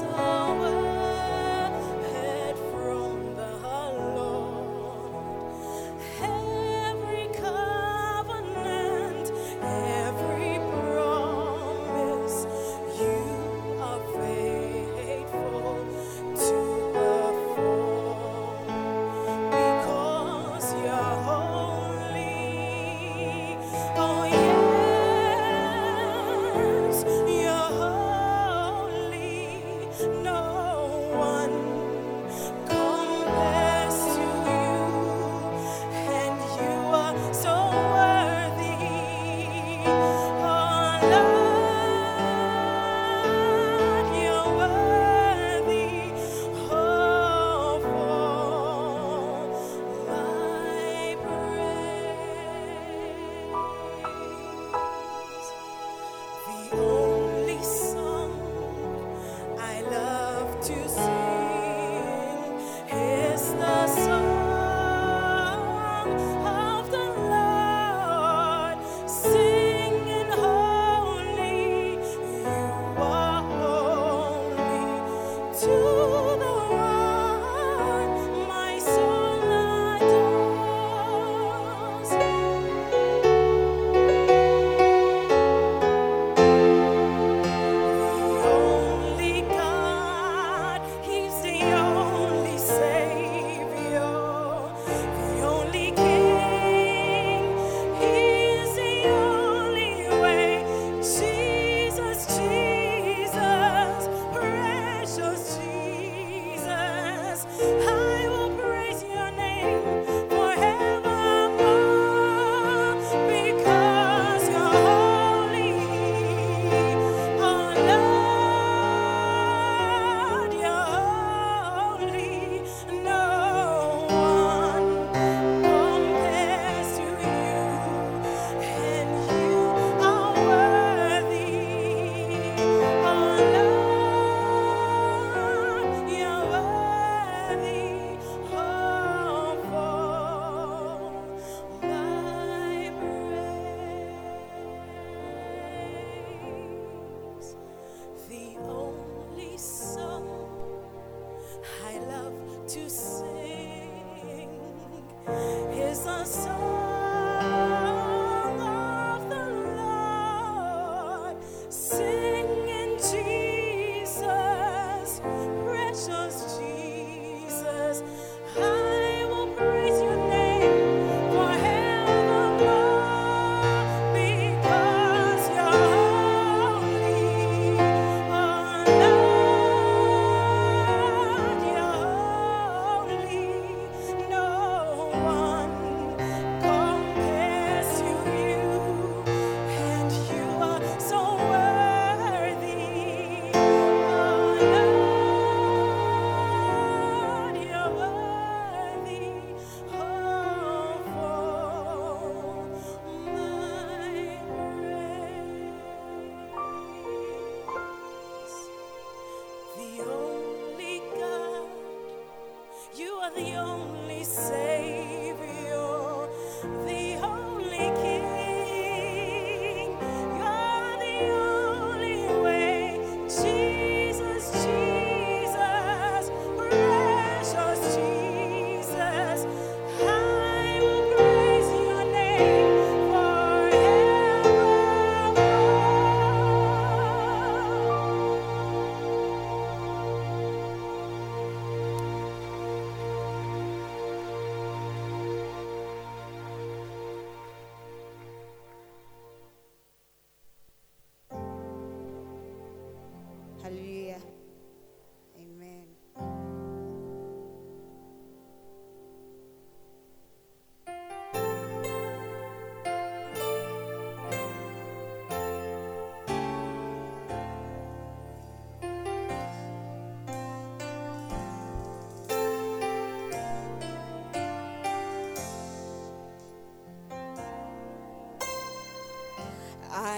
soul.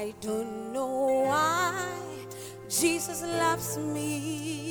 I don't know why Jesus loves me.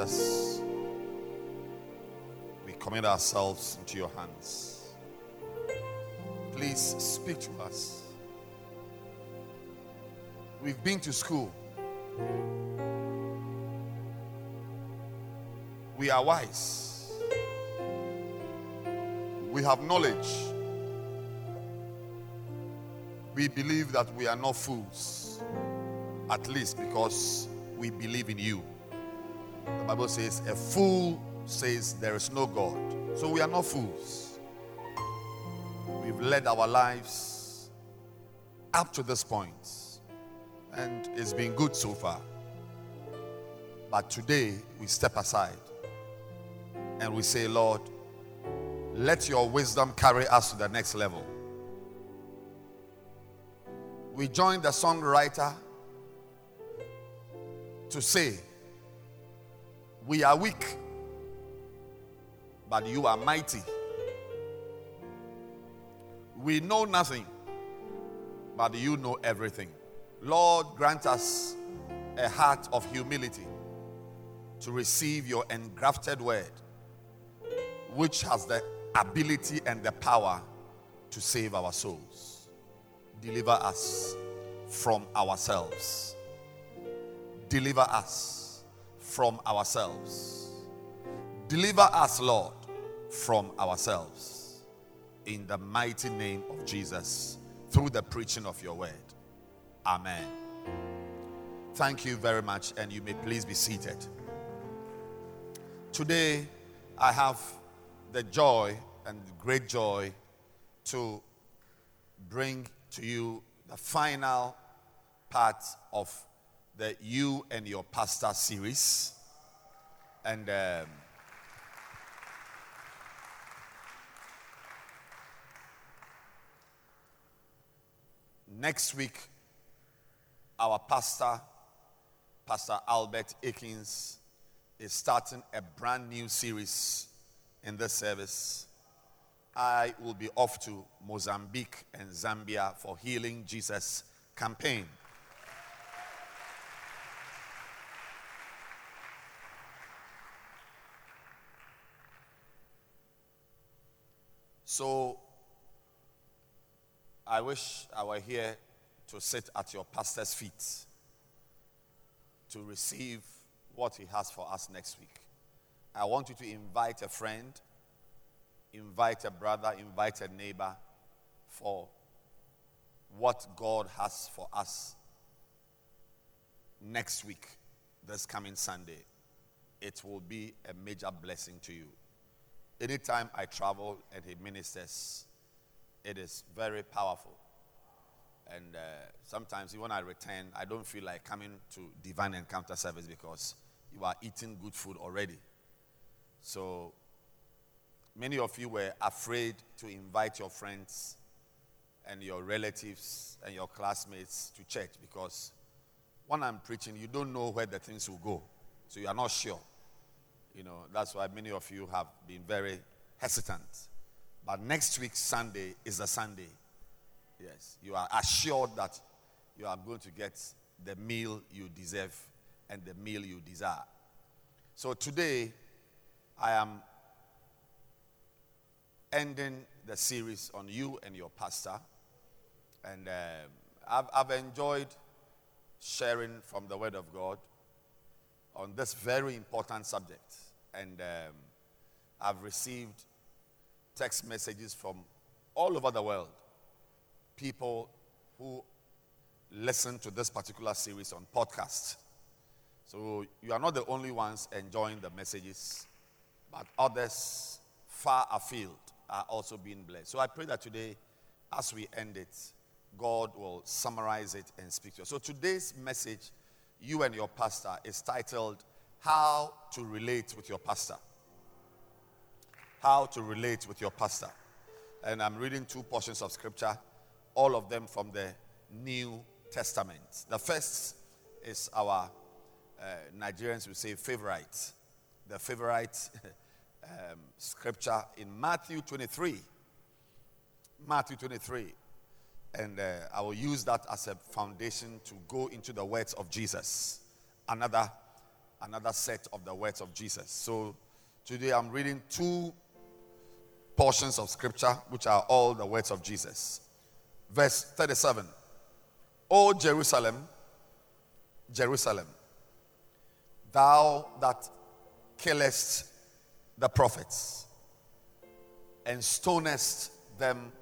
Jesus, we commit ourselves into your hands. Please speak to us. We've been to school. We are wise. We have knowledge. We believe that we are not fools, at least because we believe in you. The Bible says, A fool says there is no God. So we are not fools. We've led our lives up to this point, and it's been good so far. But today we step aside and we say, Lord, let your wisdom carry us to the next level. We join the songwriter to say, We are weak, but you are mighty. We know nothing, but you know everything. Lord, grant us a heart of humility to receive your engrafted word, which has the ability and the power to save our souls. Deliver us from ourselves. Deliver us from ourselves. Deliver us, Lord, from ourselves. In the mighty name of Jesus, through the preaching of your word. Amen. Thank you very much, and you may please be seated. Today, I have the joy and great joy to bring to you the final part of the You and Your Pastor series. And um, next week, our pastor, Pastor Albert Akins, is starting a brand new series in this service. I will be off to Mozambique and Zambia for Healing Jesus campaign. So I wish I were here to sit at your pastor's feet to receive what he has for us next week. I want you to invite a friend, invite a brother, invite a neighbor for what God has for us next week, this coming Sunday. It will be a major blessing to you. Anytime I travel and he ministers, it is very powerful. And uh, sometimes when I return, I don't feel like coming to divine encounter service because you are eating good food already. So many of you were afraid to invite your friends and your relatives and your classmates to church because when I'm preaching, you don't know where the things will go. So you are not sure. You know, that's why many of you have been very hesitant. But next week, Sunday, is a Sunday. Yes. You are assured that you are going to get the meal you deserve and the meal you desire. So today, I am ending the series on you and your pastor. And um, I've, I've enjoyed sharing from the Word of God on this very important subject. And um, I've received text messages from all over the world. People who listen to this particular series on podcast. So you are not the only ones enjoying the messages, but others far afield are also being blessed. So I pray that today, as we end it, God will summarize it and speak to us. So today's message, you and your pastor, is titled How to Relate with Your Pastor. How to Relate with Your Pastor. And I'm reading two portions of scripture, all of them from the New Testament. The first is our uh, Nigerians will say favorite, the favorite um, scripture in Matthew 23. Matthew 23. And uh, I will use that as a foundation to go into the words of Jesus. Another, another set of the words of Jesus. So today I'm reading two portions of scripture, which are all the words of Jesus. Verse 37 O Jerusalem, Jerusalem, thou that killest the prophets and stonest them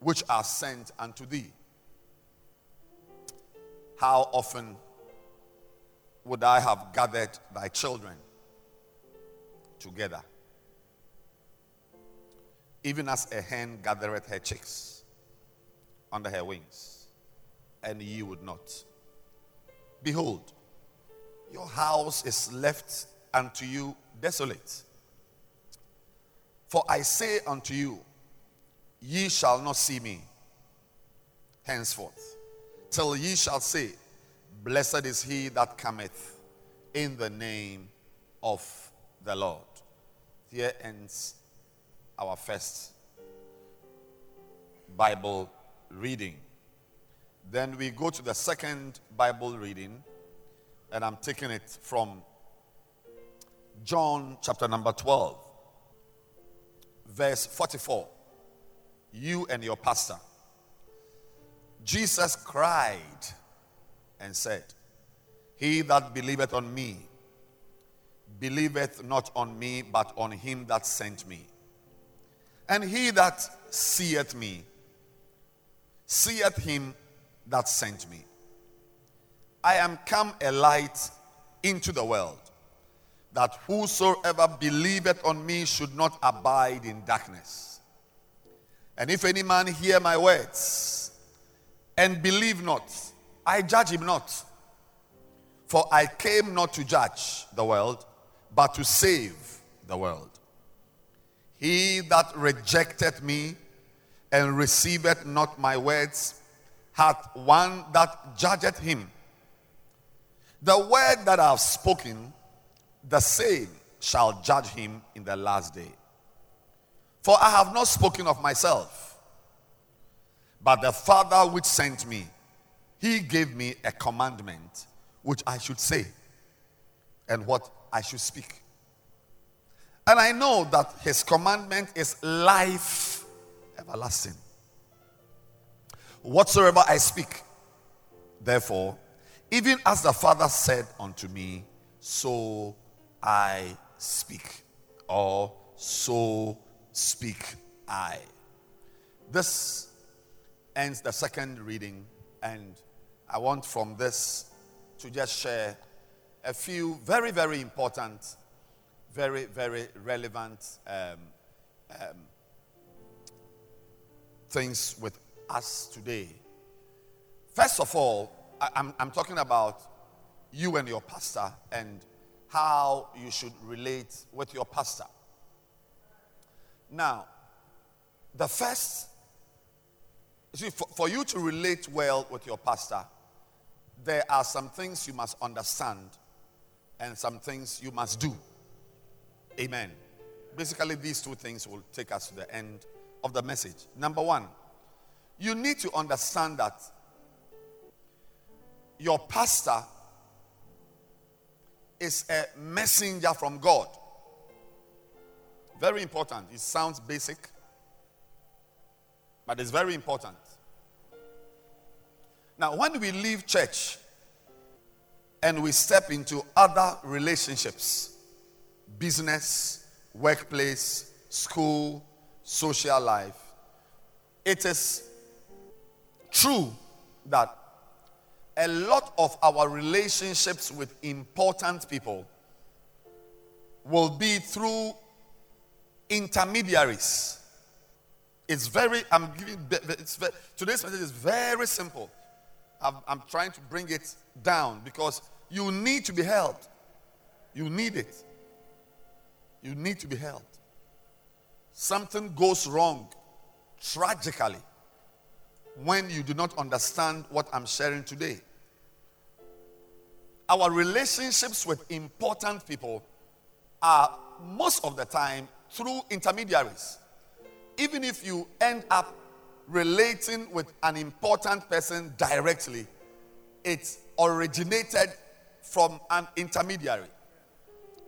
which are sent unto thee. How often would I have gathered thy children together? Even as a hen gathereth her chicks under her wings, and ye would not. Behold, your house is left unto you desolate. For I say unto you, ye shall not see me henceforth, till ye shall say, Blessed is he that cometh in the name of the Lord. Here ends our first Bible reading. Then we go to the second Bible reading, and I'm taking it from John chapter number 12, verse 44. You and your pastor. Jesus cried and said, He that believeth on me, believeth not on me, but on him that sent me. And he that seeth me, seeth him that sent me. I am come a light into the world, that whosoever believeth on me should not abide in darkness. And if any man hear my words and believe not, I judge him not. For I came not to judge the world, but to save the world. He that rejected me and receiveth not my words hath one that judgeth him. The word that I have spoken, the same shall judge him in the last day. For I have not spoken of myself, but the Father which sent me, he gave me a commandment which I should say and what I should speak. And I know that his commandment is life everlasting. Whatsoever I speak, therefore, even as the Father said unto me, so I speak, or so speak I. This ends the second reading, and I want from this to just share a few very, very important, very, very relevant um, um, things with us today. First of all, I, I'm, I'm talking about you and your pastor and how you should relate with your pastor. Now, the first, see, for, for you to relate well with your pastor, there are some things you must understand and some things you must do. Amen. Basically, these two things will take us to the end of the message. Number one, you need to understand that your pastor is a messenger from God. Very important. It sounds basic, but it's very important. Now, when we leave church and we step into other relationships, business, workplace, school, social life, it is true that a lot of our relationships with important people will be through intermediaries. It's very, I'm giving, it's very, today's message is very simple. I'm, I'm trying to bring it down because you need to be helped. You need it. You need to be helped. Something goes wrong tragically when you do not understand what I'm sharing today. Our relationships with important people are most of the time through intermediaries. Even if you end up relating with an important person directly, it originated from an intermediary.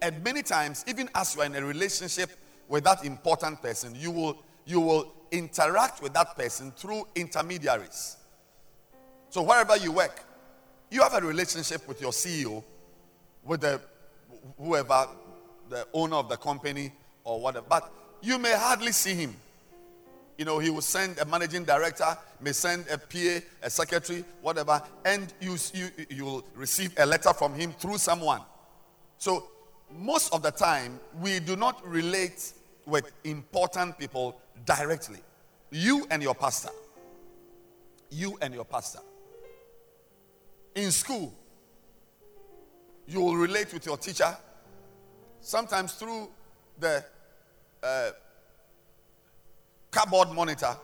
And many times, even as you are in a relationship with that important person, you will, you will interact with that person through intermediaries. So wherever you work, you have a relationship with your CEO, with the whoever, the owner of the company or whatever, but you may hardly see him. You know, he will send a managing director, may send a PA, a secretary, whatever, and you, you, you will receive a letter from him through someone. So, most of the time, we do not relate with important people directly. You and your pastor. You and your pastor. In school, you will relate with your teacher, sometimes through the uh, cardboard monitor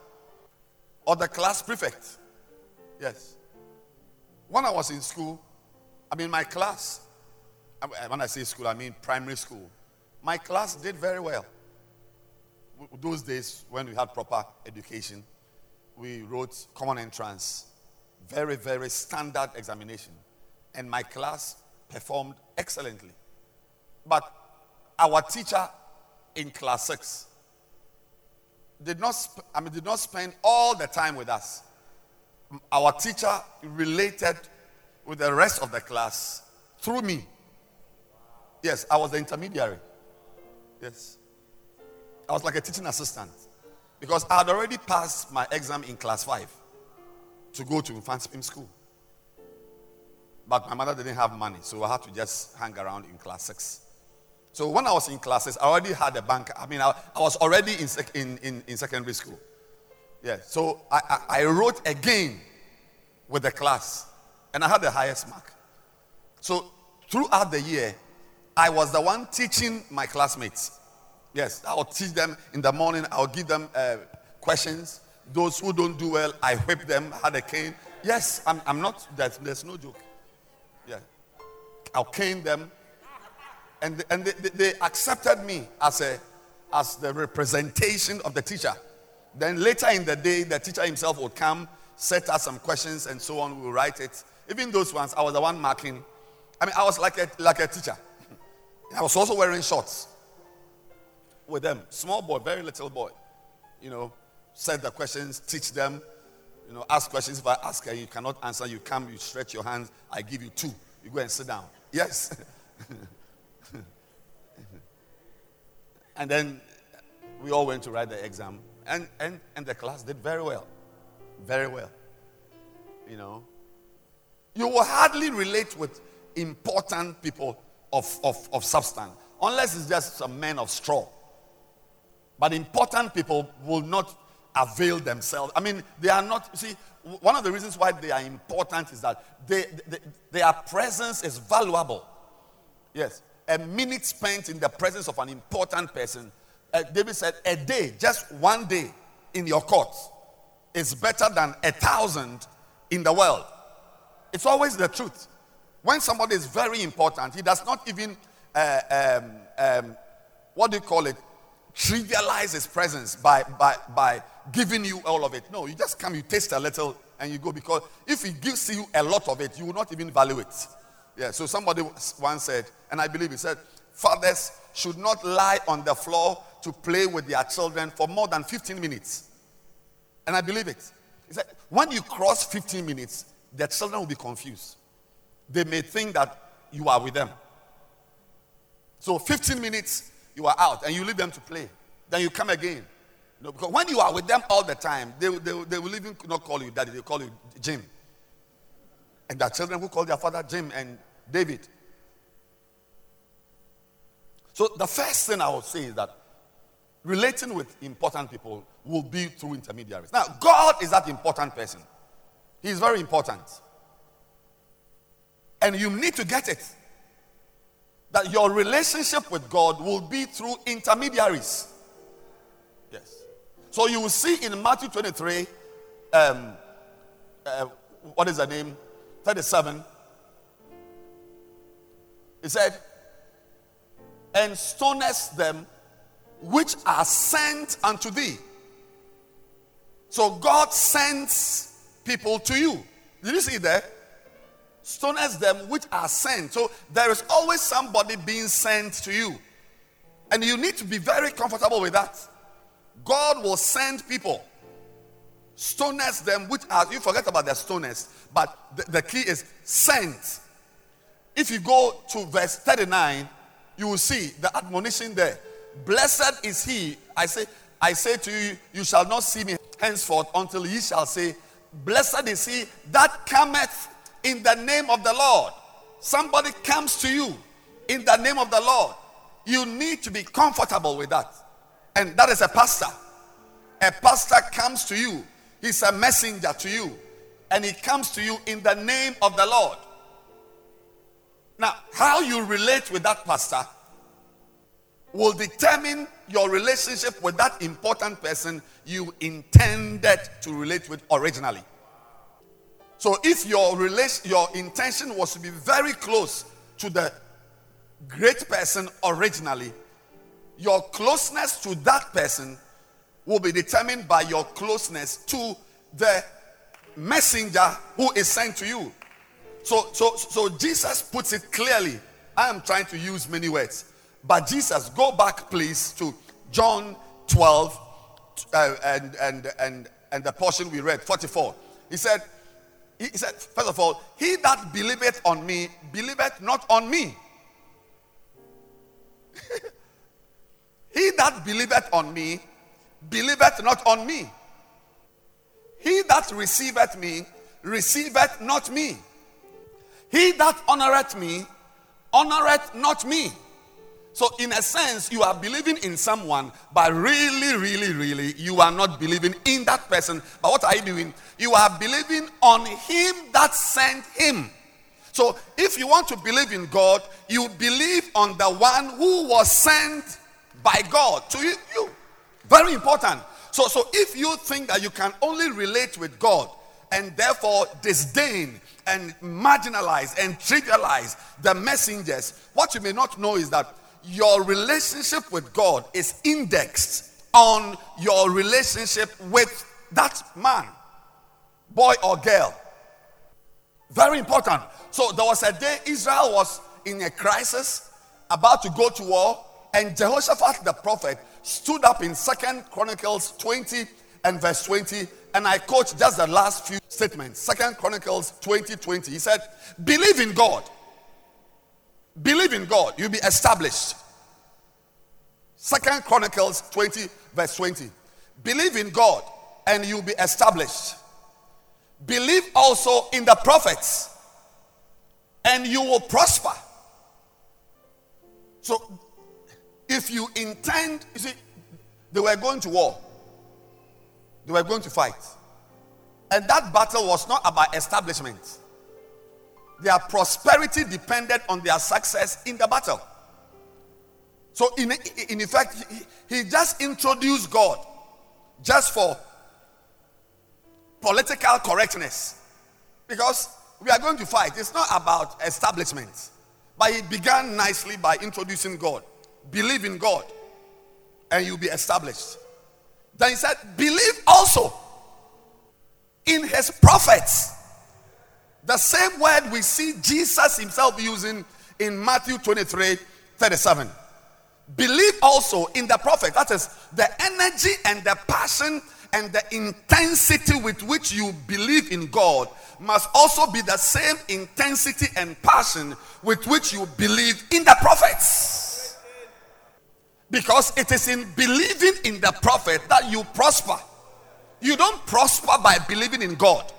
or the class prefect. Yes. When I was in school, I mean, my class, when I say school, I mean primary school, my class did very well. Those days, when we had proper education, we wrote common entrance, very, very standard examination. And my class performed excellently. But our teacher in class six did not, sp- I mean, did not spend all the time with us. Our teacher related with the rest of the class through me. Yes, I was the intermediary. Yes. I was like a teaching assistant because I had already passed my exam in class five to go to infant school. But my mother didn't have money, so I had to just hang around in class six. So when I was in classes, I already had a bank. I mean, I, I was already in, sec, in, in, in, secondary school. Yeah. So I, I, I wrote again with the class, and I had the highest mark. So throughout the year, I was the one teaching my classmates. Yes, I will teach them in the morning. I'll give them uh, questions. Those who don't do well, I whip them, had a cane. Yes, I'm, I'm not, there's, there's no joke. Yeah. I'll cane them and, and they, they accepted me as, a, as the representation of the teacher. Then later in the day, the teacher himself would come, set us some questions, and so on. We would write it. Even those ones, I was the one marking. I mean, I was like a, like a teacher. I was also wearing shorts with them. Small boy, very little boy. You know, set the questions, teach them. You know, ask questions. If I ask and you cannot answer, you come, you stretch your hands. I give you two. You go and sit down. Yes. And then we all went to write the exam. And, and, and the class did very well. Very well. You know. You will hardly relate with important people of, of, of substance unless it's just some men of straw. But important people will not avail themselves. I mean, they are not, see, one of the reasons why they are important is that they, they, their presence is valuable. Yes a minute spent in the presence of an important person, uh, David said, a day, just one day in your court is better than a thousand in the world. It's always the truth. When somebody is very important, he does not even, uh, um, um, what do you call it, trivialize his presence by, by, by giving you all of it. No, you just come, you taste a little, and you go because if he gives you a lot of it, you will not even value it. Yeah, so somebody once said, and I believe he said, fathers should not lie on the floor to play with their children for more than 15 minutes. And I believe it. He said, when you cross 15 minutes, their children will be confused. They may think that you are with them. So 15 minutes, you are out and you leave them to play. Then you come again. No, because when you are with them all the time, they, they, they will even not call you daddy, they call you Jim. And there are children who call their father Jim and David. So the first thing I would say is that relating with important people will be through intermediaries. Now, God is that important person. He is very important. And you need to get it. That your relationship with God will be through intermediaries. Yes. So you will see in Matthew 23, um, uh, what is the name? 37. He said, And stonest them which are sent unto thee. So God sends people to you. Did you see there? Stoners them which are sent. So there is always somebody being sent to you. And you need to be very comfortable with that. God will send people. Stoners them which are, you forget about the stoners, but the, the key is sent. If you go to verse 39, you will see the admonition there. Blessed is he. I say, I say to you, you shall not see me henceforth until ye shall say, Blessed is he that cometh in the name of the Lord. Somebody comes to you in the name of the Lord. You need to be comfortable with that. And that is a pastor. A pastor comes to you, he's a messenger to you, and he comes to you in the name of the Lord. Now, how you relate with that pastor will determine your relationship with that important person you intended to relate with originally. So if your relation, your intention was to be very close to the great person originally, your closeness to that person will be determined by your closeness to the messenger who is sent to you. So, so, so Jesus puts it clearly. I am trying to use many words. But Jesus, go back please to John 12 uh, and, and, and, and the portion we read, 44. He said, he said, first of all, he that believeth on me, believeth not on me. he that believeth on me, believeth not on me. He that receiveth me, receiveth not me. He that honoreth me, honoreth not me. So, in a sense, you are believing in someone, but really, really, really, you are not believing in that person. But what are you doing? You are believing on Him that sent Him. So, if you want to believe in God, you believe on the one who was sent by God to you. Very important. So, so if you think that you can only relate with God and therefore disdain and marginalize and trivialize the messengers, what you may not know is that your relationship with God is indexed on your relationship with that man, boy or girl. Very important. So there was a day Israel was in a crisis, about to go to war, and Jehoshaphat the prophet stood up in Second Chronicles 20 and verse 20, and I quote just the last few statements. Second Chronicles 20 20. He said, Believe in God Believe in God, you'll be established. Second Chronicles 20, verse 20. Believe in God and you'll be established. Believe also in the prophets and you will prosper. So, if you intend, you see, they were going to war, they were going to fight. And that battle was not about establishment. Their prosperity depended on their success in the battle. So, in, in effect, he, he just introduced God just for political correctness. Because we are going to fight. It's not about establishment. But he began nicely by introducing God. Believe in God, and you'll be established. Then he said, Believe also in his prophets. The same word we see Jesus himself using in Matthew 23 37. Believe also in the prophet. That is the energy and the passion and the intensity with which you believe in God must also be the same intensity and passion with which you believe in the prophets. Because it is in believing in the prophet that you prosper. You don't prosper by believing in God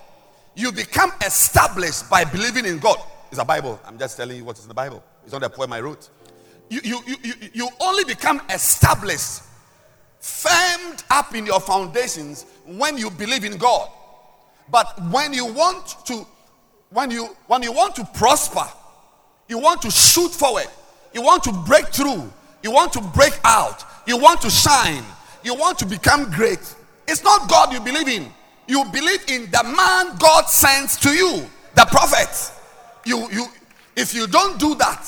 you become established by believing in God. It's a Bible. I'm just telling you what is in the Bible. It's not a poem I wrote. You, you, you, you, you only become established, firmed up in your foundations when you believe in God. But when you want to, when you when you want to prosper, you want to shoot forward, you want to break through, you want to break out, you want to shine, you want to become great. It's not God you believe in you believe in the man God sends to you, the prophet. You, you, if you don't do that,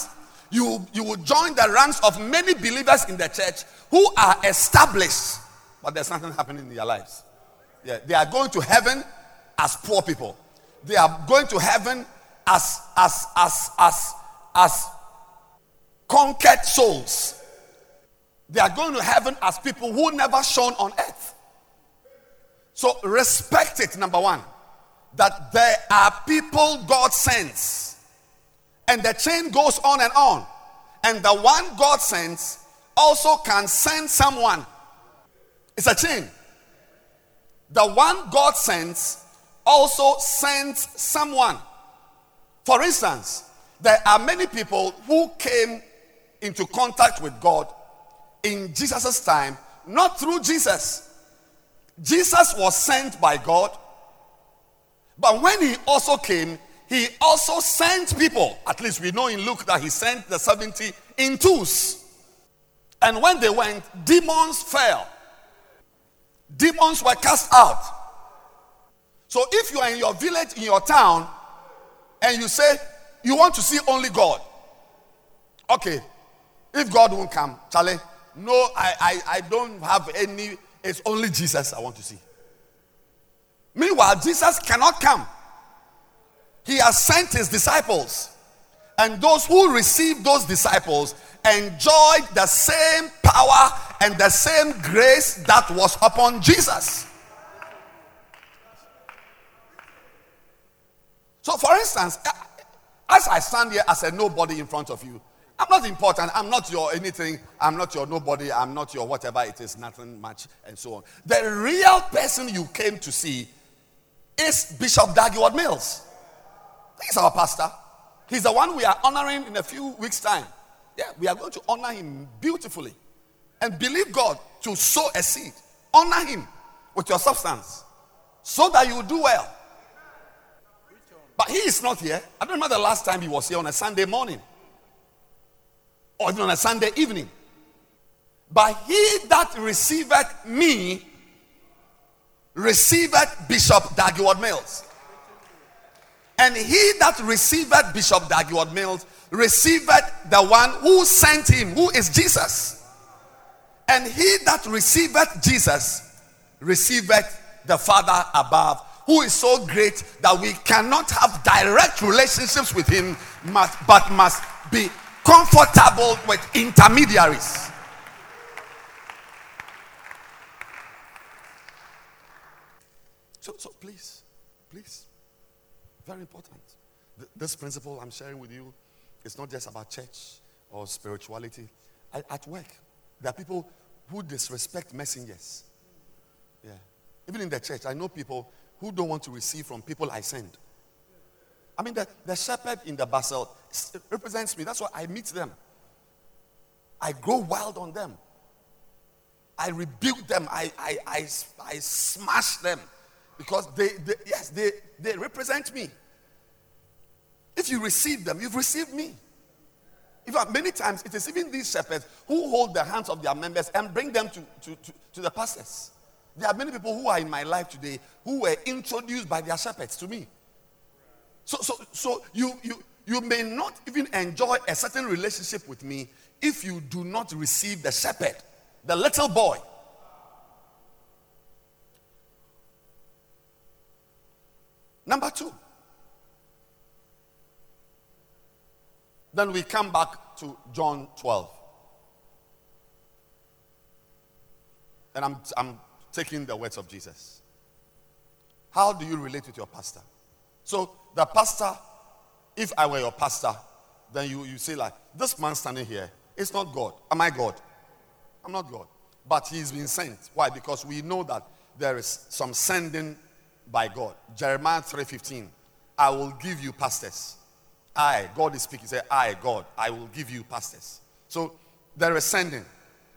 you, you will join the ranks of many believers in the church who are established, but there's nothing happening in their lives. Yeah, they are going to heaven as poor people. They are going to heaven as as as as as conquered souls. They are going to heaven as people who never shone on earth. So respect it, number one, that there are people God sends. And the chain goes on and on. And the one God sends also can send someone. It's a chain. The one God sends also sends someone. For instance, there are many people who came into contact with God in Jesus' time, not through Jesus. Jesus was sent by God, but when he also came, he also sent people. At least we know in Luke that he sent the 70 in twos. And when they went, demons fell. Demons were cast out. So if you are in your village, in your town, and you say you want to see only God, okay, if God won't come, Charlie, no, I, I, I don't have any, it's only Jesus I want to see. Meanwhile, Jesus cannot come. He has sent his disciples. And those who received those disciples enjoyed the same power and the same grace that was upon Jesus. So, for instance, as I stand here as a nobody in front of you, I'm not important. I'm not your anything. I'm not your nobody. I'm not your whatever it is, nothing much, and so on. The real person you came to see is Bishop Dag Heward-Mills. He's our pastor. He's the one we are honoring in a few weeks' time. Yeah, we are going to honor him beautifully and believe God to sow a seed. Honor him with your substance so that you do well. But he is not here. I don't remember the last time he was here on a Sunday morning or even on a Sunday evening. But he that receiveth me receiveth Bishop Dag Heward-Mills. And he that receiveth Bishop Dag Heward-Mills receiveth the one who sent him, who is Jesus. And he that receiveth Jesus receiveth the Father above, who is so great that we cannot have direct relationships with him, but must be comfortable with intermediaries. So, so please, please, very important. This principle I'm sharing with you is not just about church or spirituality. At work, there are people who disrespect messengers. Yeah. Even in the church, I know people who don't want to receive from people I send. I mean, the, the shepherd in the bacenta represents me. That's why I meet them. I go wild on them. I rebuke them. I, I, I, I smash them because they, they, yes, they, they represent me. If you receive them, you've received me. In fact, many times it is even these shepherds who hold the hands of their members and bring them to, to, to, to the pastors. There are many people who are in my life today who were introduced by their shepherds to me. So, so, so you, you, you may not even enjoy a certain relationship with me if you do not receive the shepherd, the little boy. Number two. Then we come back to John 12. And I'm, I'm taking the words of Jesus. How do you relate with your pastor? So the pastor, if I were your pastor, then you, you say like, this man standing here is not God. Am I God? I'm not God. But he's been sent. Why? Because we know that there is some sending by God. Jeremiah 3.15. I will give you pastors. I, God is speaking. Say, I, God, I will give you pastors. So there is sending.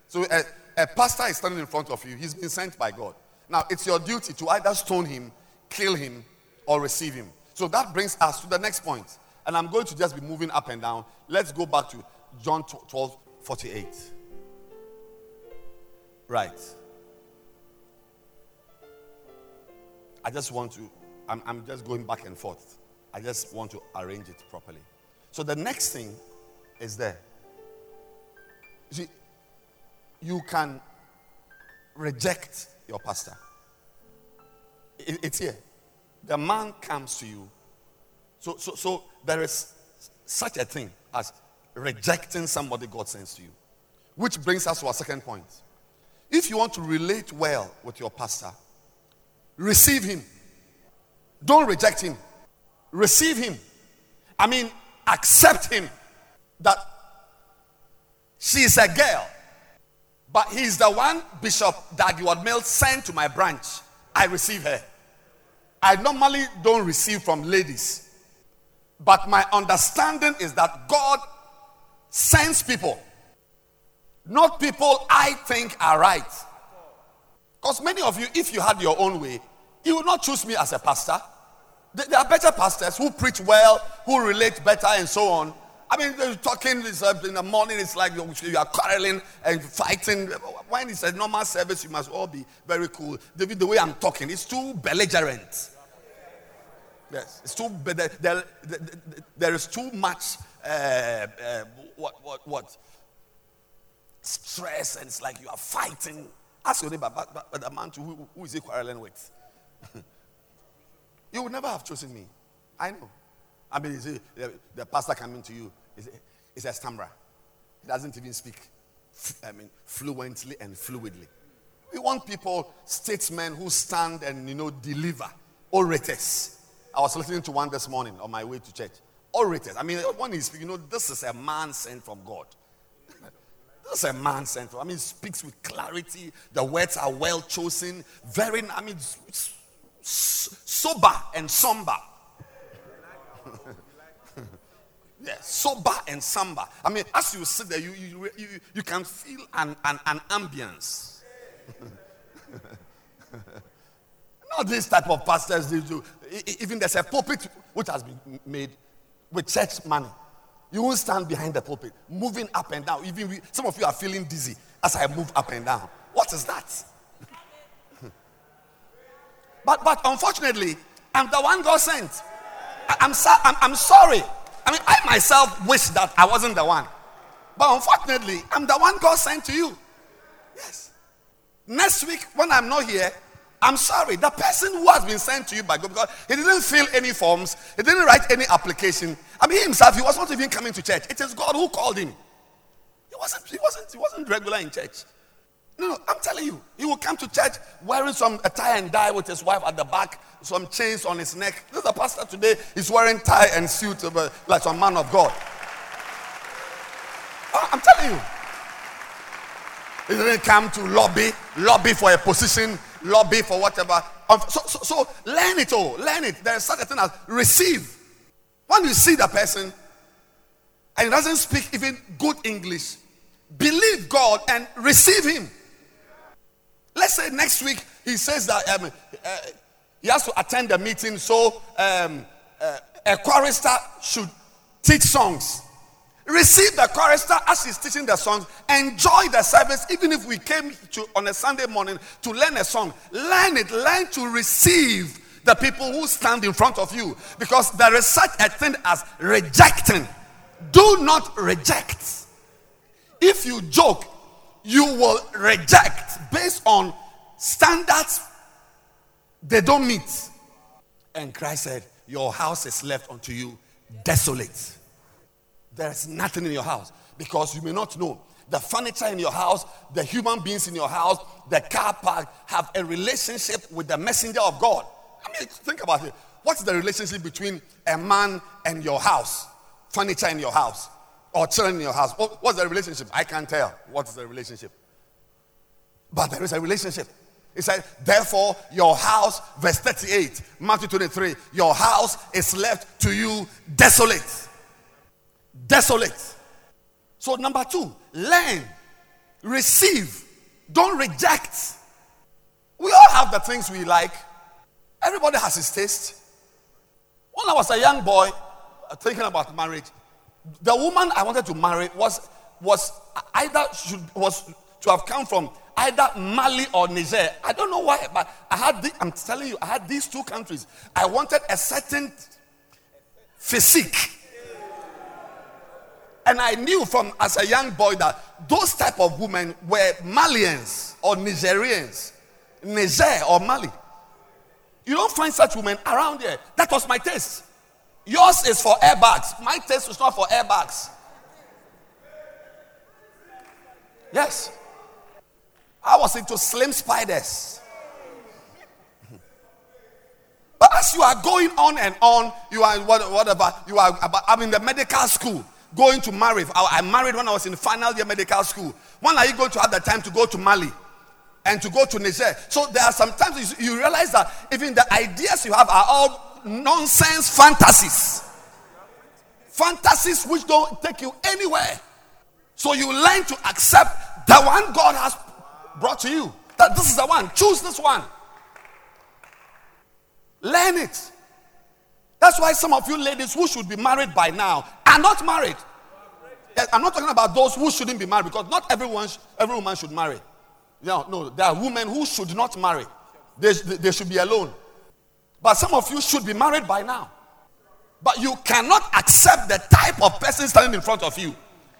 So a, a pastor is standing in front of you. He's been sent by God. Now it's your duty to either stone him, kill him, or receive him. So that brings us to the next point. And I'm going to just be moving up and down. Let's go back to John 12 48. Right. I just want to, I'm, I'm just going back and forth. I just want to arrange it properly. So the next thing is there. You see, you can reject your pastor. It- it's here. The man comes to you. So, so, so there is such a thing as rejecting somebody God sends to you. Which brings us to our second point. If you want to relate well with your pastor, receive him. Don't reject him. Receive him. I mean, accept him. That she's a girl, but he's the one Bishop that Dag Heward-Mills sent to my branch. I receive her. I normally don't receive from ladies, but my understanding is that God sends people, not people I think are right. Because many of you, if you had your own way, you would not choose me as a pastor. There are better pastors who preach well, who relate better, and so on. I mean, they're talking in the morning, it's like you you are quarreling and fighting. When it's a normal service, you must all be very cool. David, the way I'm talking, it's too belligerent. Yes, it's too. There, there- there is too much. Uh, uh, what, what, what? Stress, and it's like you are fighting. Ask your neighbor, but, but, but the man to who, who is he quarreling with? you would never have chosen me. I know. I mean, you see, the, the pastor coming to you is a, stammerer. He doesn't even speak. I mean, fluently and fluidly. We want people, statesmen who stand and you know deliver. Orators. I was listening to one this morning on my way to church. Orators. I mean, one is you know this is a man sent from God. This is a man sent from. I mean, speaks with clarity. The words are well chosen. Very. I mean, sober and somber. Yes, sober and somber. I mean, as you sit there, you, you, you, you can feel an, an, an ambience. Not this type of pastors. They do. Even there's a pulpit which has been made with church money. You won't stand behind the pulpit, moving up and down. Even we, some of you are feeling dizzy as I move up and down. What is that? but but unfortunately, I'm the one God sent. I, am so, I'm, I'm sorry. I mean, I myself wish that I wasn't the one. But unfortunately, I'm the one God sent to you. Yes. Next week, when I'm not here, I'm sorry. The person who has been sent to you by God, because he didn't fill any forms, he didn't write any application. I mean, himself, he was not even coming to church. It is God who called him. He wasn't, he wasn't, he wasn't regular in church. No, no, I'm telling you, he will come to church wearing some a tie and dye with his wife at the back, some chains on his neck. This is a pastor today. He's wearing tie and suit like some man of God. Oh, I'm telling you. He didn't come to lobby, lobby for a position, lobby for whatever. Um, So, so, so learn it all. Learn it. There is such a thing as receive. When you see the person and he doesn't speak even good English, believe God and receive him. Let's say next week he says that um, uh, he has to attend the meeting, so um, uh, a chorister should teach songs. Receive the chorister as he's teaching the songs. Enjoy the service, even if we came to on a Sunday morning to learn a song. Learn it. Learn to receive the people who stand in front of you, because there is such a thing as rejecting. Do not reject. If you joke, you will reject based on standards they don't meet. And Christ said, Your house is left unto you desolate. There is nothing in your house because you may not know. The furniture in your house, the human beings in your house, the car park have a relationship with the messenger of God. I mean, think about it. What's the relationship between a man and your house? Furniture in your house or children in your house? What- What's the relationship? I can't tell. What is the relationship? But there is a relationship. It said, therefore, your house, verse 38, Matthew 23, your house is left to you desolate. Desolate. So, number two, learn, receive, don't reject. We all have the things we like. Everybody has his taste. When I was a young boy uh, thinking about marriage, the woman I wanted to marry was was either should was to have come from either Mali or Niger. I don't know why, but I had the, I'm telling you, I had these two countries. I wanted a certain physique. And I knew from as a young boy that those type of women were Malians or Nigerians, Niger or Mali. You don't find such women around here. That was my taste. Yours is for airbags. My test is not for airbags. Yes. I was into slim spiders. But as you are going on and on, you are whatever, you are, I'm in the medical school going to marry. I married when I was in final year medical school. When are you going to have the time to go to Mali and to go to Niger? So there are sometimes you realize that even the ideas you have are all nonsense fantasies. Fantasies which don't take you anywhere. So you learn to accept the one God has brought to you. That this is the one. Choose this one. Learn it. That's why some of you ladies who should be married by now are not married. I'm not talking about those who shouldn't be married because not everyone, every woman should marry. No, no, there are women who should not marry. They, they should be alone. But some of you should be married by now. But you cannot accept the type of person standing in front of you.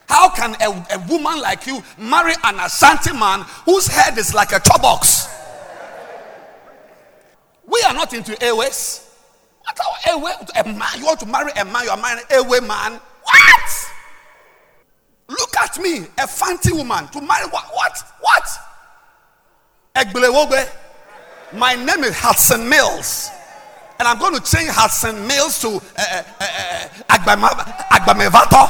How can a, a woman like you marry an Ashanti man whose head is like a box? We are not into airways. What airway? A man, you want to marry a man, you are marrying an airway man. What? Look at me, a fancy woman to marry what? What? What? My name is Hudson Mills. And I'm going to change Hudson Mills to uh, uh, uh, Agbamevato.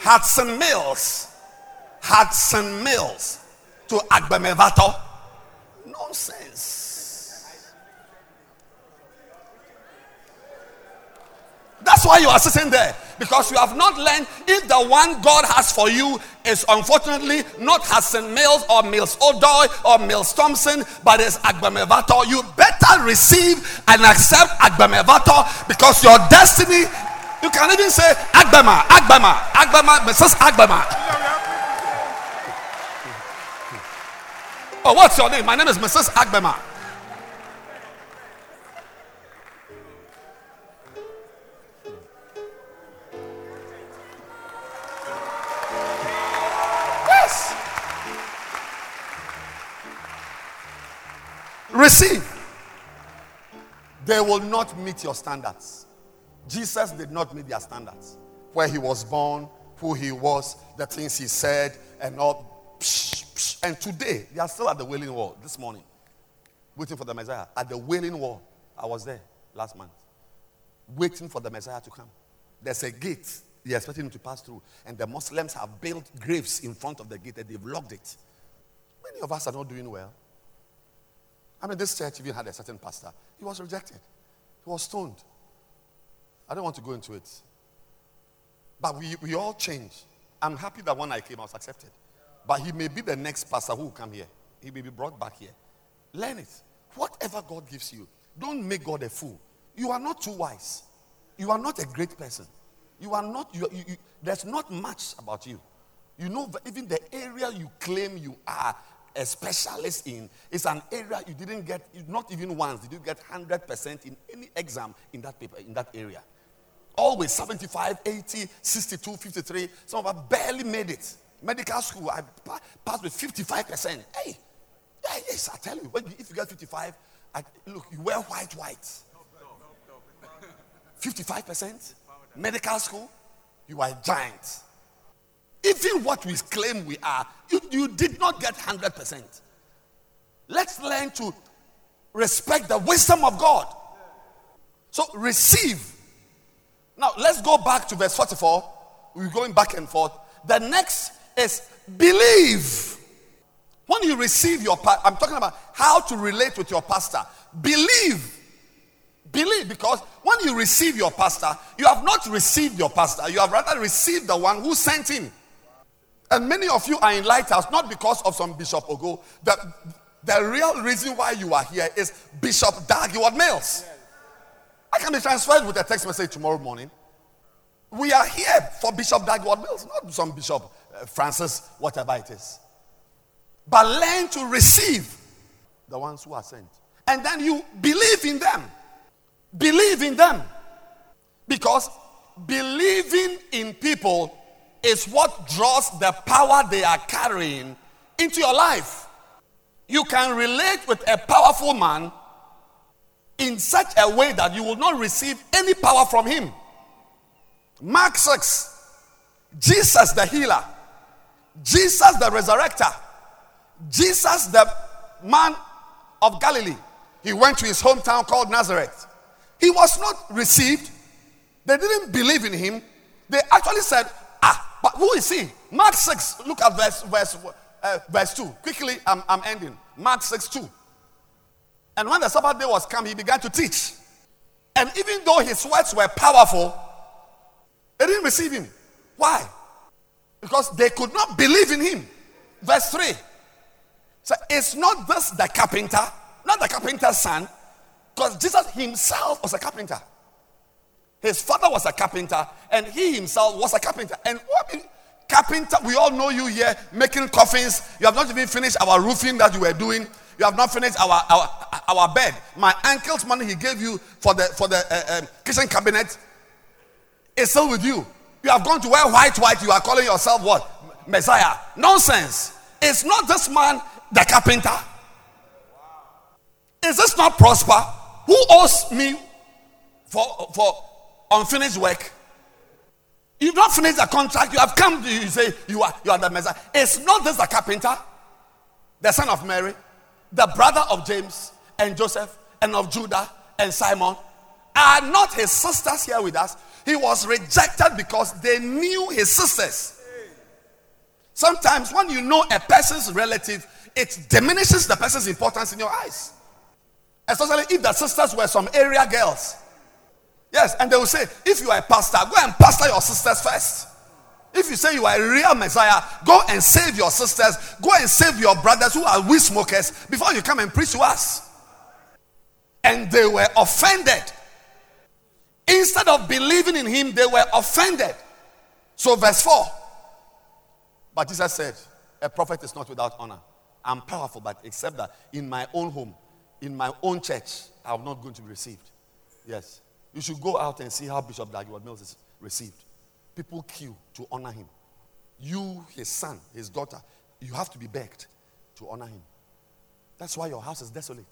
Hudson Mills. Hudson Mills to Agbamevato. Nonsense. That's why you are sitting there. Because you have not learned if the one God has for you is unfortunately not Hassan Mills or Mills Odoi or Mills Thompson, but it's Agbamevato. You better receive and accept Agbamevato because your destiny you can even say Agbama, Agbama, Agbama, Mrs. Agbama. Oh, what's your name? My name is Mrs. Agbama. Receive. They will not meet your standards. Jesus did not meet their standards. Where he was born, who he was, the things he said, and all. Psh, psh. And today, they are still at the Wailing Wall this morning, waiting for the Messiah. At the Wailing Wall, I was there last month, waiting for the Messiah to come. There's a gate they're expecting him to pass through, and the Muslims have built graves in front of the gate and they've locked it. Many of us are not doing well. I mean, this church even had a certain pastor. He was rejected, he was stoned. I don't want to go into it. But we, we all change. I'm happy that when I came, I was accepted. But he may be the next pastor who will come here. He may be brought back here. Learn it. Whatever God gives you, don't make God a fool. You are not too wise. You are not a great person. You are not, you, you, you, there's not much about you. You know, even the area you claim you are a specialist in It's an area you didn't get, not even once did you get 100% in any exam in that paper, in that area. Always 75, 80, 62, 53. Some of us barely made it. Medical school, I passed with 55%. Hey, yes, I tell you, if you get 55, I, look, you wear white, white. 55%. Medical school, you are a giant. Even what we claim we are, you, you did not get 100%. Let's learn to respect the wisdom of God. So receive now, let's go back to verse 44. We're going back and forth. The next is believe. When you receive your pastor, I'm talking about how to relate with your pastor. Believe. Believe because when you receive your pastor, you have not received your pastor, you have rather received the one who sent him. And many of you are in Lighthouse not because of some Bishop Ogo. The, the real reason why you are here is Bishop Dag Heward-Mills. I can be transferred with a text message tomorrow morning. We are here for Bishop Dag Heward-Mills, not some Bishop uh, Francis, whatever it is. But learn to receive the ones who are sent. And then you believe in them. Believe in them. Because believing in people is what draws the power they are carrying into your life. You can relate with a powerful man in such a way that you will not receive any power from him. Mark 6. Jesus the healer, Jesus the resurrector, Jesus the man of Galilee. He went to his hometown called Nazareth. He was not received. They didn't believe in him. They actually said, but who is he? Mark 6, look at verse, verse, uh, verse 2. Quickly, I'm, I'm ending. Mark 6 2. And when the Sabbath day was come, he began to teach. And even though his words were powerful, they didn't receive him. Why? Because they could not believe in him. Verse 3. So it's not this the carpenter, not the carpenter's son, because Jesus himself was a carpenter. His father was a carpenter, and he himself was a carpenter. And what carpenter, we all know you here making coffins. You have not even finished our roofing that you were doing. You have not finished our our, our bed. My uncle's money he gave you for the for the uh, uh, kitchen cabinet is still with you. You have gone to wear white, white. You are calling yourself what? Messiah. Nonsense. It's not this man, the carpenter. Is this not prosper? Who owes me for, for unfinished work? You've not finished the contract. You have come to you say you are you are the Messiah. It's not this the carpenter, the son of Mary, the brother of James and Joseph and of Judah and Simon. Are not his sisters here with us? He was rejected because they knew his sisters. Sometimes when you know a person's relative, it diminishes the person's importance in your eyes. Especially if the sisters were some area girls. Yes, and they will say, if you are a pastor, go and pastor your sisters first. If you say you are a real Messiah, go and save your sisters, go and save your brothers who are weed smokers before you come and preach to us. And they were offended. Instead of believing in him, they were offended. So, verse 4. But Jesus said, A prophet is not without honor. I'm powerful, but except that in my own home, in my own church, I'm not going to be received. Yes. You should go out and see how Bishop Dag Heward-Mills is received. People queue to honor him. You, his son, his daughter, you have to be begged to honor him. That's why your house is desolate.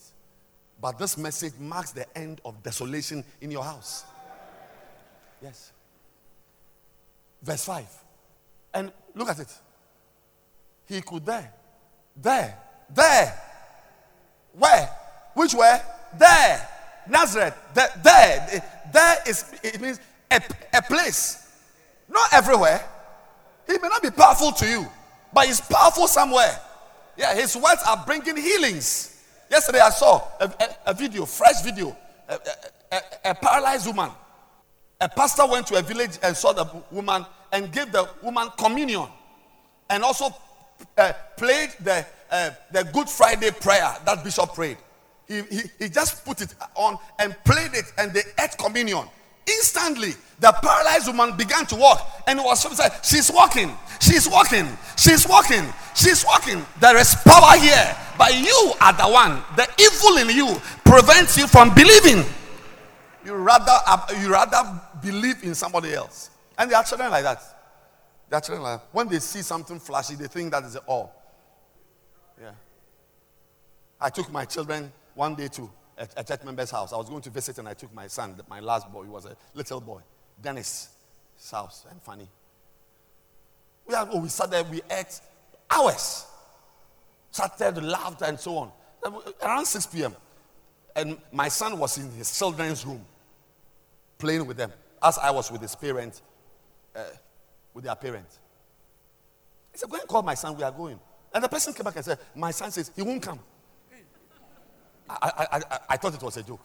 But this message marks the end of desolation in your house. Yes. Verse 5. And look at it. He could there, there, there. Where? Which way? There. Nazareth. There. There, there is, it means a, a place. Not everywhere. He may not be powerful to you, but he's powerful somewhere. Yeah, his words are bringing healings. Yesterday I saw a, a, a video, fresh video, a, a, paralyzed woman. A pastor went to a village and saw the woman and gave the woman communion and also uh, played the, uh, the Good Friday prayer that Bishop prayed. He, he, he just put it on and played it, and they ate communion. Instantly, the paralyzed woman began to walk, and it was said, She's walking, she's walking, she's walking, she's walking. There is power here, but you are the one. The evil in you prevents you from believing. You rather, you rather believe in somebody else. And there are children like that. There are children like that. When they see something flashy, they think that is all. Yeah. I took my children one day to a, a church member's house. I was going to visit and I took my son, my last boy, he was a little boy, Dennis' house and funny. We, had, oh, we sat there, we ate hours. Sat there, laughed, and so on. Around 6 p.m. And my son was in his children's room playing with them as I was with his parent, uh, with their parent. He said, Go and call my son, we are going. And the person came back and said, My son says he won't come. I, I, I, thought it was a joke.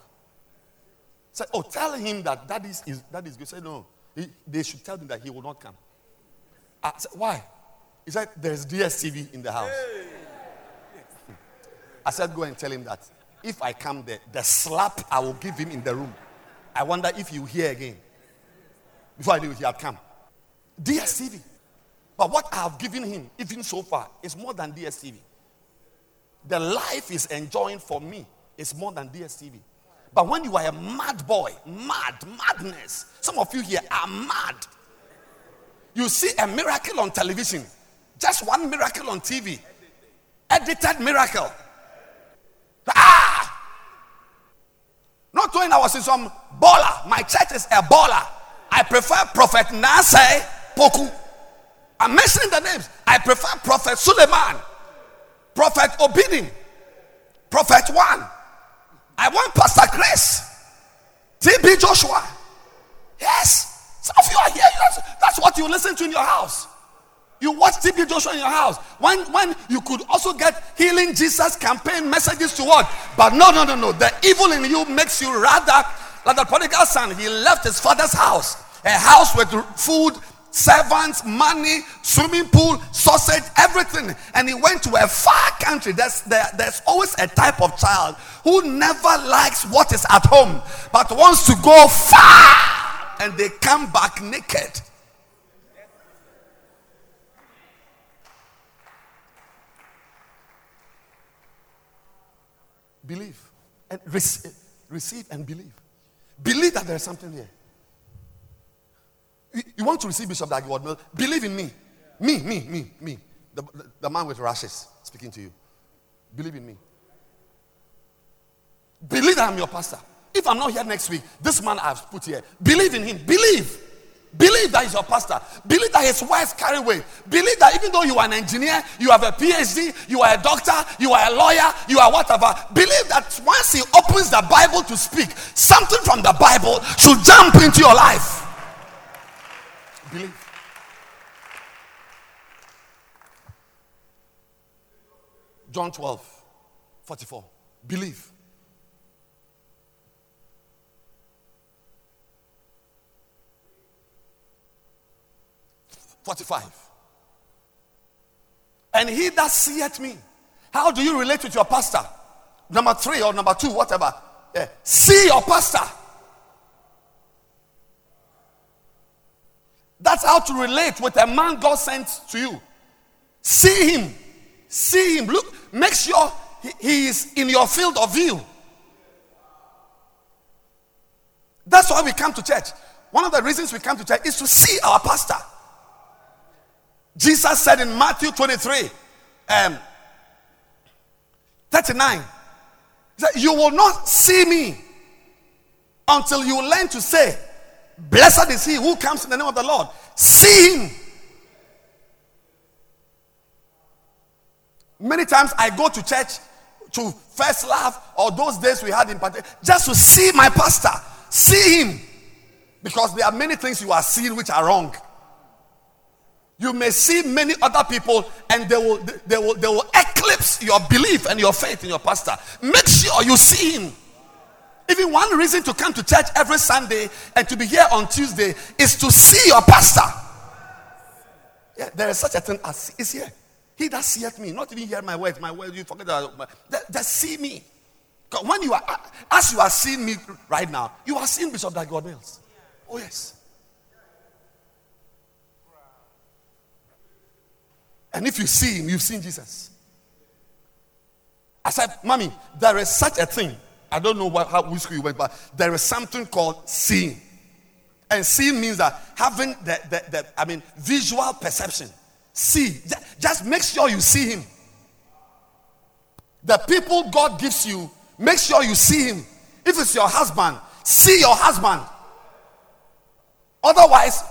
Said, oh, tell him that that is, is, that is good. Say, no. He, they should tell him that he will not come. I said, why? He said, there's DSTV in the house. Hey. I said, go and tell him that if I come there, the slap I will give him in the room. I wonder if you hear again. Before I knew he had come. DSTV. But what I have given him, even so far, is more than DSTV the life he's enjoying for me is more than DSTV. But when you are a mad boy, mad, madness, some of you here are mad. You see a miracle on television, just one miracle on TV, edited miracle. Ah! Not when I was in some baller. My church is a baller. I prefer Prophet Nasai Poku. I'm mentioning the names. I prefer Prophet Suleman. Prophet Obinim, Prophet One. I want Pastor Chris, TB Joshua. Yes, some of you are here. That's, that's what you listen to in your house. You watch TB Joshua in your house. When, when you could also get healing Jesus campaign messages to what? But no, no, no, no. The evil in you makes you rather like the prodigal son. He left his father's house, a house with food, servants, money, swimming pool, sausage, everything. And he went to a far country. There's, there, there's always a type of child who never likes what is at home, but wants to go far. And they come back naked. Believe and receive, receive and believe. Believe that there is something here. You, want to receive Bishop Dag Heward-Mills? Believe in me. Me, me, me, me. The, the, the man with rashes speaking to you. Believe in me. Believe that I'm your pastor. If I'm not here next week, this man I've put here, believe in him. Believe. Believe that he's your pastor. Believe that his wife carry weight. Believe that even though you are an engineer, you have a PhD, you are a doctor, you are a lawyer, you are whatever. Believe that once he opens the Bible to speak, something from the Bible should jump into your life. Believe. John 12, 44. Believe. 45. And he that seeth me. How do you relate with your pastor? Number three or number two, whatever. Yeah. See your pastor. That's how to relate with a man God sent to you. See him. See him. Look, make sure he, is in your field of view. That's why we come to church. One of the reasons we come to church is to see our pastor. Jesus said in Matthew 23, um, 39, that you will not see me until you learn to say, Blessed is he who comes in the name of the Lord. See him. Many times I go to church to first love or those days we had in part just to see my pastor, see him. Because there are many things you are seeing which are wrong you may see many other people and they will, they will, they will eclipse your belief and your faith in your pastor. Make sure you see him. Even one reason to come to church every Sunday and to be here on Tuesday is to see your pastor. Yeah, there is such a thing as is here. He that seeth me, not even hear my words, my words, you forget that. That, see me. When you are, as you are seeing me right now, you are seeing Bishop Dag Heward-Mills. Oh, yes. And if you see him, you've seen Jesus. I said, Mommy, there is such a thing. I don't know what, how, which school you went, but there is something called seeing. And seeing means that having the, the, the I mean, visual perception. See. Just make sure you see him. The people God gives you, make sure you see him. If it's your husband, see your husband. Otherwise,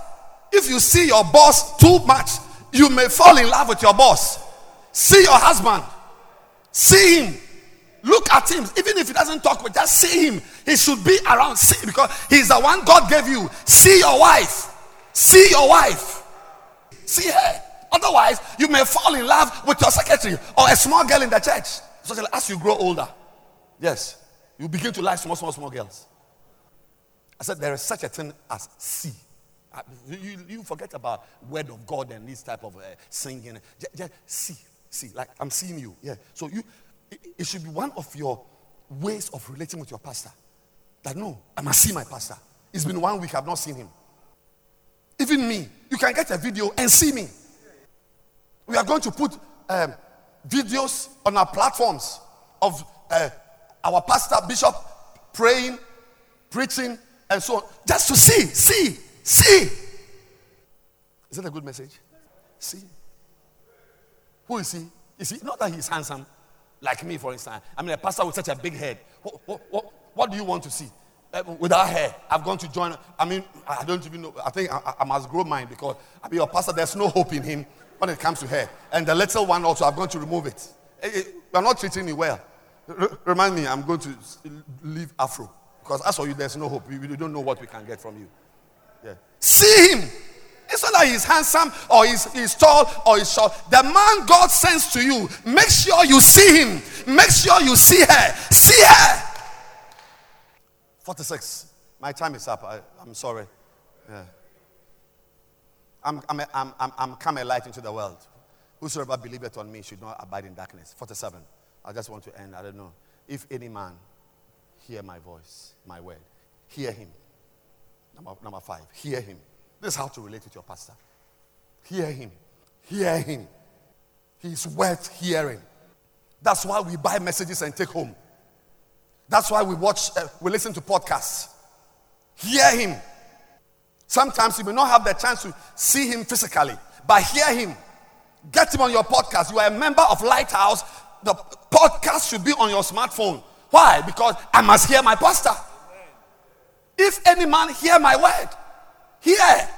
if you see your boss too much, you may fall in love with your boss. See your husband. See him. Look at him. Even if he doesn't talk just see him. He should be around. See because he's the one God gave you. See your wife. See your wife. See her. Otherwise, you may fall in love with your secretary or a small girl in the church. So as you grow older, yes, you begin to like small, small, small girls. I said there is such a thing as see. You, you forget about word of God and this type of uh, singing. Just, just, see, see, like I'm seeing you. Yeah. So you, it, should be one of your ways of relating with your pastor. That no, I must see my pastor. It's been one week I've not seen him. Even me, you can get a video and see me. We are going to put um, videos on our platforms of uh, our pastor, bishop praying, preaching, and so on, just to see, see. See. Is that a good message? See. Who is he? Is he not that he's handsome, like me, for instance? I mean, a pastor with such a big head. What, what, what, what do you want to see? uh, without hair. I've gone to join. I mean, I don't even know. I think I, I must grow mine because I mean, your pastor, there's no hope in him when it comes to hair. And the little one also, I'm going to remove it. You're not treating me well. R- remind me, I'm going to leave Afro. Because as for you, there's no hope. We, we don't know what we can get from you. Yeah. See him. It's not that he's handsome or he's, he's tall or he's short. The man God sends to you, make sure you see him. Make sure you see her. See her. 46. My time is up. I, am sorry. Yeah. I'm, I'm, I'm, I'm, I'm come a light into the world. Whosoever believeth on me should not abide in darkness. 47. I just want to end. I don't know. If any man hear my voice, my word, hear him. Number, number five, hear him. This is how to relate with your pastor. Hear him. Hear him. He's worth hearing. That's why we buy messages and take home. That's why we watch, uh, we listen to podcasts. Hear him. Sometimes you may not have the chance to see him physically, but hear him. Get him on your podcast. You are a member of Lighthouse. The podcast should be on your smartphone. Why? Because I must hear my pastor. If any man hear my word, hear.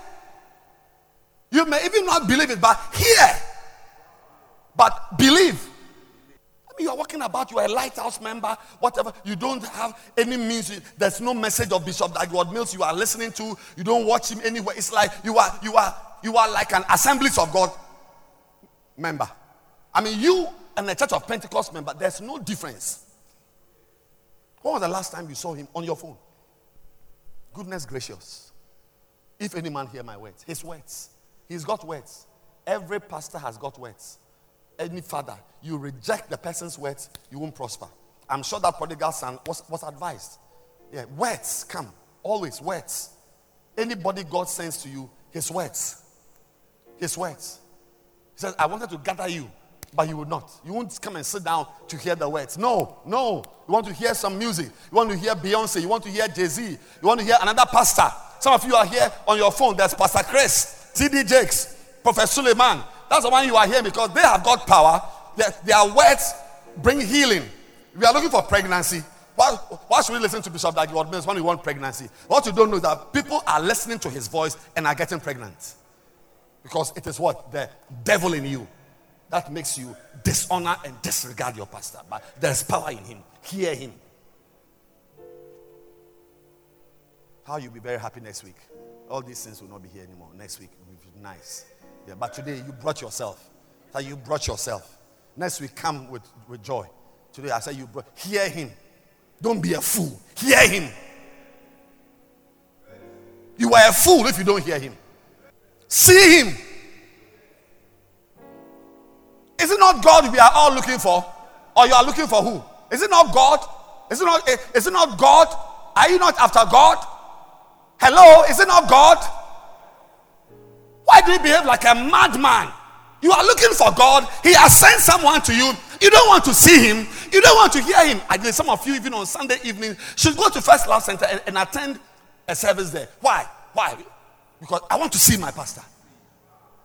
You may even not believe it, but here. But believe. I mean, you are walking about, you are a lighthouse member, whatever. You don't have any means. There's no message of Bishop Dag Mills you are listening to. You don't watch him anywhere. It's like you are, you are, you are like an Assemblies of God member. I mean, you and the Church of Pentecost member, there's no difference. When was the last time you saw him on your phone? Goodness gracious. If any man hear my words, his words, he's got words. Every pastor has got words any father, you reject the person's words, you won't prosper. I'm sure that prodigal son was, was advised. Yeah, words come. Always words. Anybody God sends to you, his words. His words. He says, I wanted to gather you, but you would not. You won't come and sit down to hear the words. No, no. You want to hear some music. You want to hear Beyonce. You want to hear Jay Z. You want to hear another pastor. Some of you are here on your phone. There's Pastor Chris, TD Jakes, Prophet Suleman, that's the one you are here because they have got power. Their, their words bring healing. We are looking for pregnancy. Why, why should we listen to Bishop Dag Heward-Mills when we want pregnancy? What you don't know is that people are listening to his voice and are getting pregnant. Because it is what? The devil in you that makes you dishonor and disregard your pastor. But there's power in him. Hear him. How you'll be very happy next week. All these things will not be here anymore. Next week will be nice. Yeah, but today you brought yourself. That you brought yourself. Next week come with, with joy. Today I say you brought. Hear him. Don't be a fool. Hear him. You are a fool if you don't hear him. See him. Is it not God we are all looking for? Or you are looking for who? Is it not God? Is it not, eh, is it not God? Are you not after God? Hello? Is it not God? Why do you behave like a madman? You are looking for God. He has sent someone to you. You don't want to see him. You don't want to hear him. I think some of you, even on Sunday evening, should go to First Love Center and, and attend a service there. Why? Why? Because I want to see my pastor.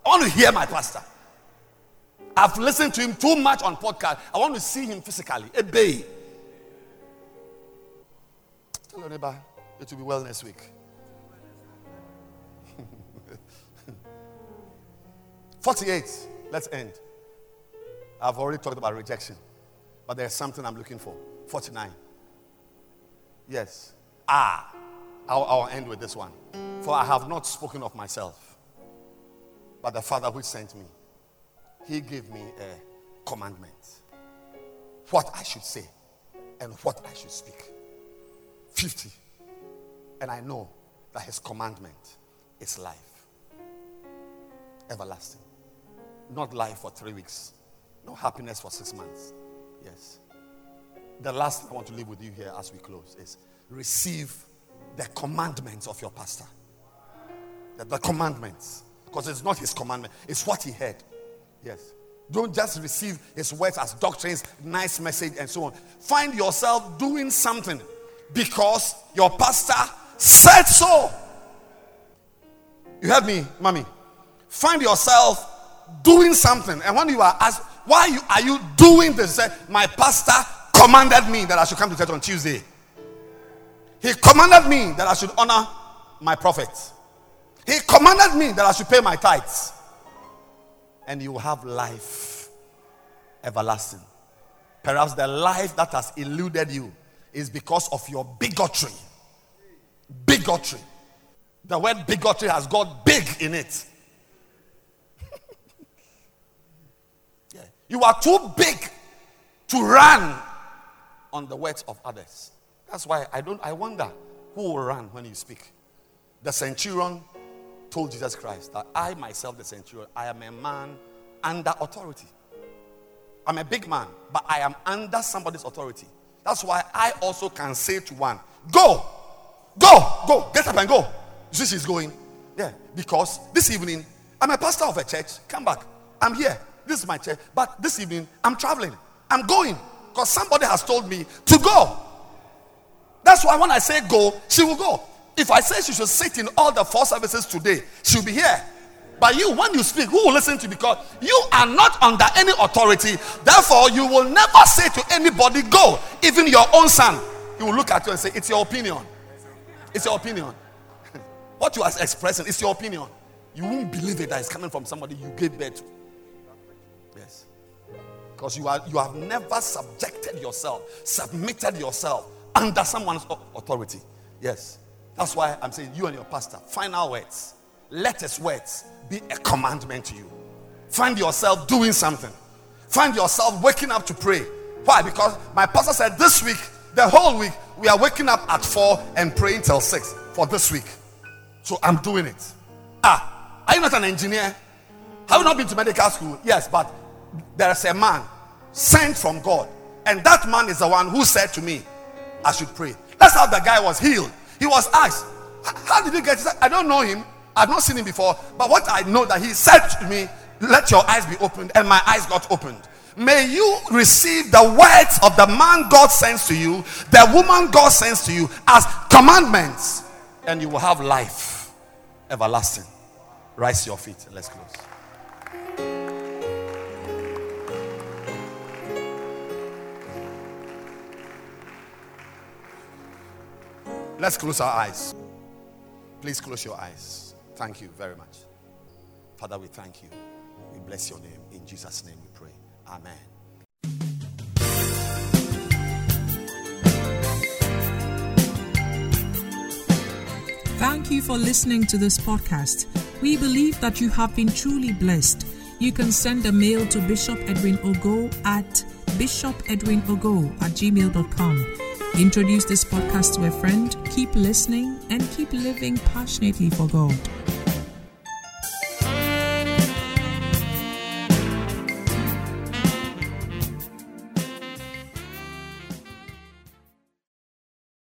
I want to hear my pastor. I've listened to him too much on podcast. I want to see him physically. A bay. Tell your neighbor it will be well next week. 48. Let's end. I've already talked about rejection, but there's something I'm looking for. 49. Yes. Ah. I'll, I'll end with this one. For I have not spoken of myself, but the Father who sent me, he gave me a commandment. What I should say and what I should speak. 50. And I know that his commandment is life everlasting. Not life for three weeks. No happiness for six months. Yes. The last I want to leave with you here as we close is receive the commandments of your pastor. The, the commandments. Because it's not his commandment, it's what he heard. Yes. Don't just receive his words as doctrines, nice message, and so on. Find yourself doing something because your pastor said so. You heard me, mommy? Find yourself doing something. And when you are asked, why are you doing this? Say, my pastor commanded me that I should come to church on Tuesday. He commanded me that I should honor my prophets. He commanded me that I should pay my tithes. And you will have life everlasting. Perhaps the life that has eluded you is because of your bigotry. Bigotry. The word bigotry has got big in it. yeah. You are too big to run on the words of others. That's why I don't I wonder who will run when you speak. The centurion told Jesus Christ that I myself, the centurion, I am a man under authority. I'm a big man, but I am under somebody's authority. That's why I also can say to one, Go, go, go, get up and go. See, she's going. Yeah, because this evening, I'm a pastor of a church. Come back. I'm here. This is my church. But this evening, I'm traveling. I'm going because somebody has told me to go. That's why when I say go, she will go. If I say she should sit in all the four services today, she'll be here. But you, when you speak, who will listen to you? Because you are not under any authority. Therefore, you will never say to anybody, go. Even your own son, he will look at you and say, It's your opinion. It's your opinion. what you are expressing is your opinion. You won't believe it that it's coming from somebody you gave birth to. Yes. Because you are you have never subjected yourself, submitted yourself under someone's authority. Yes. That's why I'm saying you and your pastor, final words, latest words be a commandment to you. Find yourself doing something. Find yourself waking up to pray. Why? Because my pastor said this week, the whole week, we are waking up at 4 and praying till 6 for this week. So I'm doing it. Ah, are you not an engineer? Have you not been to medical school? Yes, but there is a man sent from God. And that man is the one who said to me, I should pray. That's how the guy was healed. He was asked, How did you get it? I don't know him. I've not seen him before. But what I know that he said to me, Let your eyes be opened. And my eyes got opened. May you receive the words of the man God sends to you, the woman God sends to you as commandments, and you will have life everlasting. Rise your feet let's close. Let's close our eyes. Please close your eyes. Thank you very much. Father, we thank you. We bless your name. In Jesus' name we pray. Amen. Thank you for listening to this podcast. We believe that you have been truly blessed. You can send a mail to Bishop Edwin Ogo at bishopedwinogo at gmail.com. Introduce this podcast to a friend, keep listening, and keep living passionately for God.